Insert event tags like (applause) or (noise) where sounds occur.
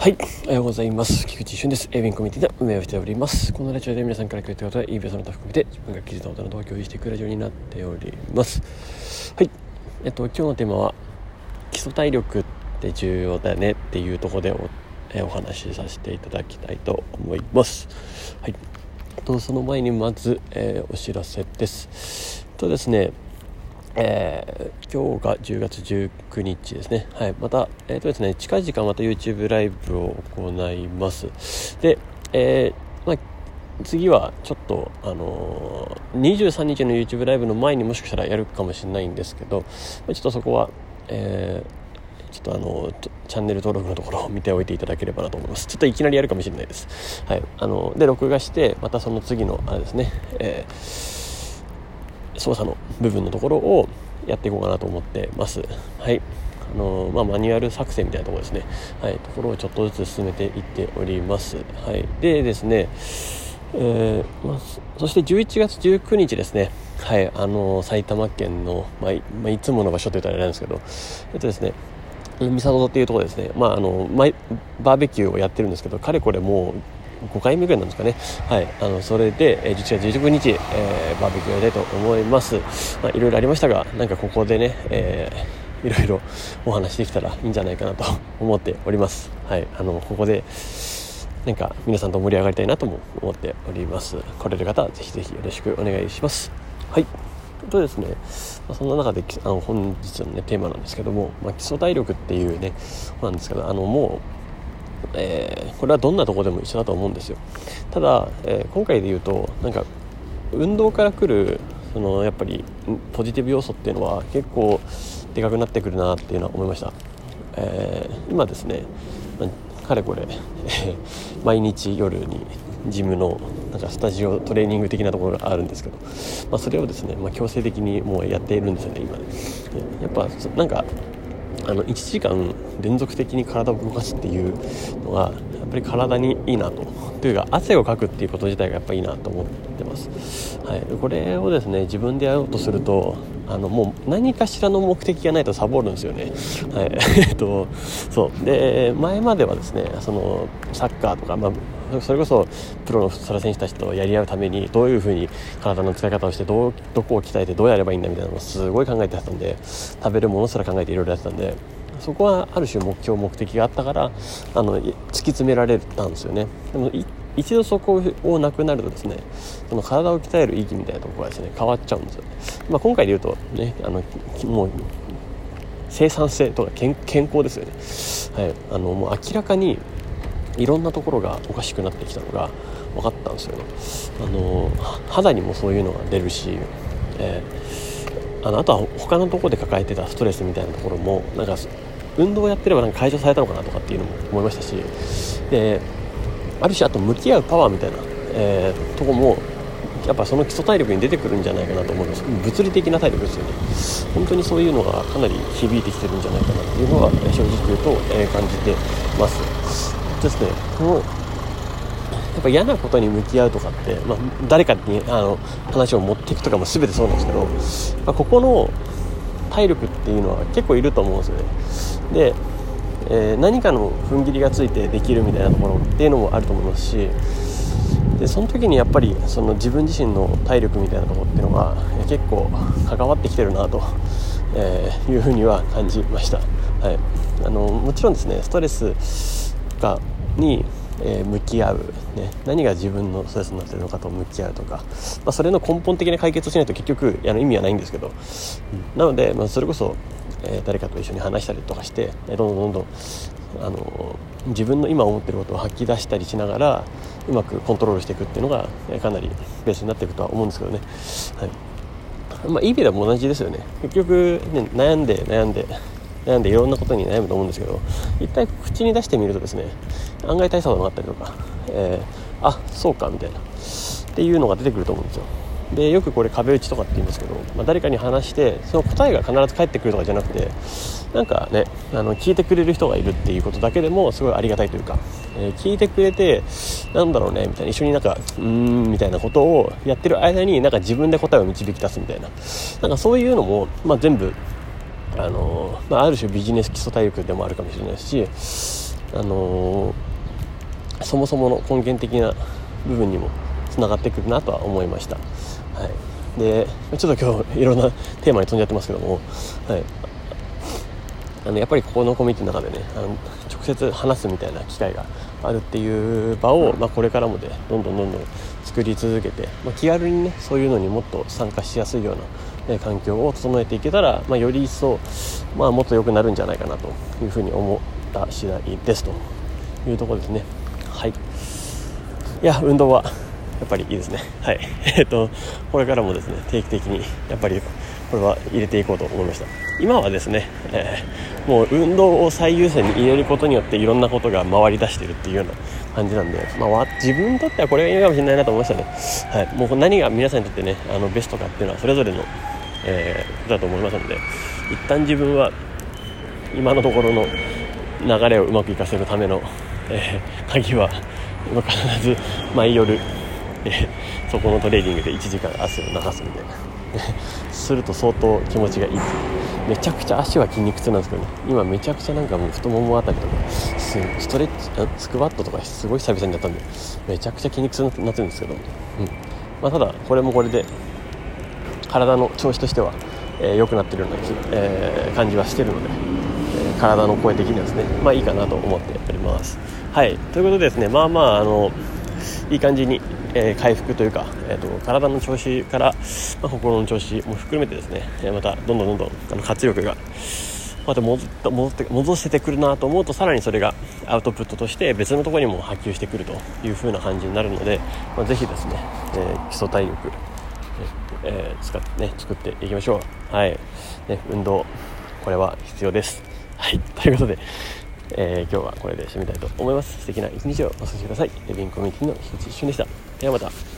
はい、おはようございます。菊池俊です。エビンコミュニティの運営をしております。このラジオで皆さんからくれたことや、いい秒その他含めて、自分が気づいたことなどを共有していくラジオになっております。はい、えっと、今日のテーマは、基礎体力って重要だねっていうところでおえお話しさせていただきたいと思います。はい、とその前にまず、えーお知らせです。とですね、えー今日が10月19日ですね。はい。また、えっ、とですね、近々また YouTube ライブを行います。で、えーまあ、次はちょっと、あの23日の YouTube ライブの前にもしかしたらやるかもしれないんですけど、まちょっとそこは、えちょっとあのチャンネル登録のところを見ておいていただければなと思います。ちょっといきなりやるかもしれないです。はい。あの、で、録画して、またその次の、あれですね、えー操作の部分のところをやっていこうかなと思ってます。はい。あのまあ、マニュアル作成みたいなところですね。はい。ところをちょっとずつ進めていっております。はい。でですね、えーまあ、そして11月19日ですね。はい。あの埼玉県の、まあいまあ、いつもの場所と言ったらあれなんですけど、えっとですね、三郷っていうところですね、まあ、あのバーベキューをやってるんですけどかれこれもう5回目ぐらいなんですかね、はい、あのそれでえー11月19日、えーバーベキューやりたいと思います、まあ、いろいろありましたがなんかここでね、えーいろいろ (laughs) お話できたらいいんじゃないかなと思っております、はい、あのここでなんか皆さんと盛り上がりたいなとも思っております。来れる方はぜひぜひよろしくお願いします。はい。とですね、まあ、そんな中であの本日の、ね、テーマなんですけども、まあ、基礎体力っていうねなんですけどあのもう、えーこれはどんなとこでも一緒だと思うんですよ。ただ、えー今回で言うとなんか運動から来るそのやっぱりポジティブ要素っていうのは結構でかくなってくるなっていうのは思いました、えー今ですねまかれこれ、(laughs) 毎日夜にジムのなんかスタジオトレーニング的なところがあるんですけど、まあ、それをですね、まあ、強制的にもうやっているんですよね今。ねやっぱなんかあの1時間連続的に体を動かすっていうのがやっぱり体にいいなと。というか汗をかくっていうこと自体がやっぱいいなと思ってます、はい、これをですね自分でやろうとするとあのもう何かしらの目的がないとサボるんですよね、はい。(laughs) えっとそう。で前まではですねそのサッカーとか、まあそれこそプロのフットサル選手たちとやり合うためにどういうふうに体の使い方をしてどうどこを鍛えてどうやればいいんだみたいなのをすごい考えてたんで食べるものすら考えていろいろやってたんでそこはある種目標目的があったからあの突き詰められたんですよねでも一度そこをなくなるとですねその体を鍛える意義みたいなところがですね変わっちゃうんですよ、まあ、今回で言うとねあのもう生産性とか健健康ですよね、はい、あのもう明らかにいろんなところがおかしくなってきたのが分かったんですよね。あの肌にもそういうのが出るし、えーあのあとは他のところで抱えてたストレスみたいなところもなんか運動をやってればなんか解消されたのかなとかっていうのも思いましたしである種あと向き合うパワーみたいな、えーとこもやっぱその基礎体力に出てくるんじゃないかなと思います。物理的な体力ですよね。本当にそういうのがかなり響いてきてるんじゃないかなっていうのは正直言うと、えー感じてます。ですねこのやっぱ嫌なことに向き合うとかって、まあ、誰かにあの話を持っていくとかも全てそうなんですけど、まあ、ここの体力っていうのは結構いると思うんですよね。で、えー何かの踏ん切りがついてできるみたいなところっていうのもあると思いますしでその時にやっぱりその自分自身の体力みたいなところっていうのが結構関わってきてるなと、えいうふうには感じました、はい、あのもちろんですねストレスがに、えー向き合う、ね、何が自分のストレスになってるのかと向き合うとか、まあ、それの根本的な解決をしないと結局あの意味はないんですけど、うん。なので、まあ、それこそ、えー誰かと一緒に話したりとかしてえーどんどんどんどんあの自分の今思ってることを吐き出したりしながらうまくコントロールしていくっていうのがえかなりベースになっていくとは思うんですけどね、はい。まあ、いい意味でも同じですよね。結局、ね、悩んで悩んで悩んでいろんなことに悩むと思うんですけど一回口に出してみるとですね案外大したことなかったりとか、えーあそうかみたいな。っていうのが出てくると思うんですよ。でよくこれ壁打ちとかって言うんですけど、まあ、誰かに話してその答えが必ず返ってくるとかじゃなくてなんかねあの聞いてくれる人がいるっていうことだけでもすごいありがたいというか、えー聞いてくれてなんだろうねみたいな一緒になんかうーんみたいなことをやってる間になんか自分で答えを導き出すみたいな。なんかそういうのも、まあ、全部あの、まあ、ある種ビジネス基礎体力でもあるかもしれないしあのー、そもそもの根源的な部分にもつながってくるなとは思いました。はい、でちょっと今日いろんなテーマに飛んじゃってますけども、はい、あのやっぱりここのコミュニティの中でねあの直接話すみたいな機会があるっていう場を、まあ、これからもでどんどんどんどん作り続けて、まあ、気軽にねそういうのにもっと参加しやすいような、え環境を整えていけたら、まあ、より一層、まあ、もっと良くなるんじゃないかなというふうに思った次第ですと。いうところですね。はい。いや運動はやっぱりいいですね。はい。(laughs) えっとこれからもですね定期的にやっぱりこれは入れていこうと思いました。今はですね、えー、もう運動を最優先に入れることによっていろんなことが回り出してるっていうような感じなんで、まあ、自分にとってはこれがいいかもしれないなと思いましたね、はい、もう何が皆さんにとってねあのベストかっていうのはそれぞれの、えー、だと思いますので一旦自分は今のところの流れをうまくいかせるための、えー、鍵は必ず毎夜、えー、そこのトレーニングで1時間汗を流すみたいなすると相当気持ちがいいですめちゃくちゃ足は筋肉痛なんですけどね。今めちゃくちゃなんかもう太ももあたりとかストレッチスクワットとかすごい久々にやったんでめちゃくちゃ筋肉痛になってるんですけど、うん。まあ、ただこれもこれで体の調子としては良、えー、くなってるような、えー、感じはしてるので、えー、体の声的にはですねまあいいかなと思っております。はい。ということでですねまあまああのいい感じにえー、回復というか、えーと、体の調子から、まあ、心の調子も含めてですね、えー、またどんどんどんどんあの活力がまた戻って戻って戻せてくるなと思うとさらにそれがアウトプットとして別のところにも波及してくるという風な感じになるので、まあ、ぜひですね、えー、基礎体力、えー、使ってね作っていきましょう。はい、ね、運動これは必要です。はい。(laughs) ということでえー、今日はこれで締めたいと思います。素敵な一日をお過ごしください。レビンコミュニティの菊池俊でした。ではまた。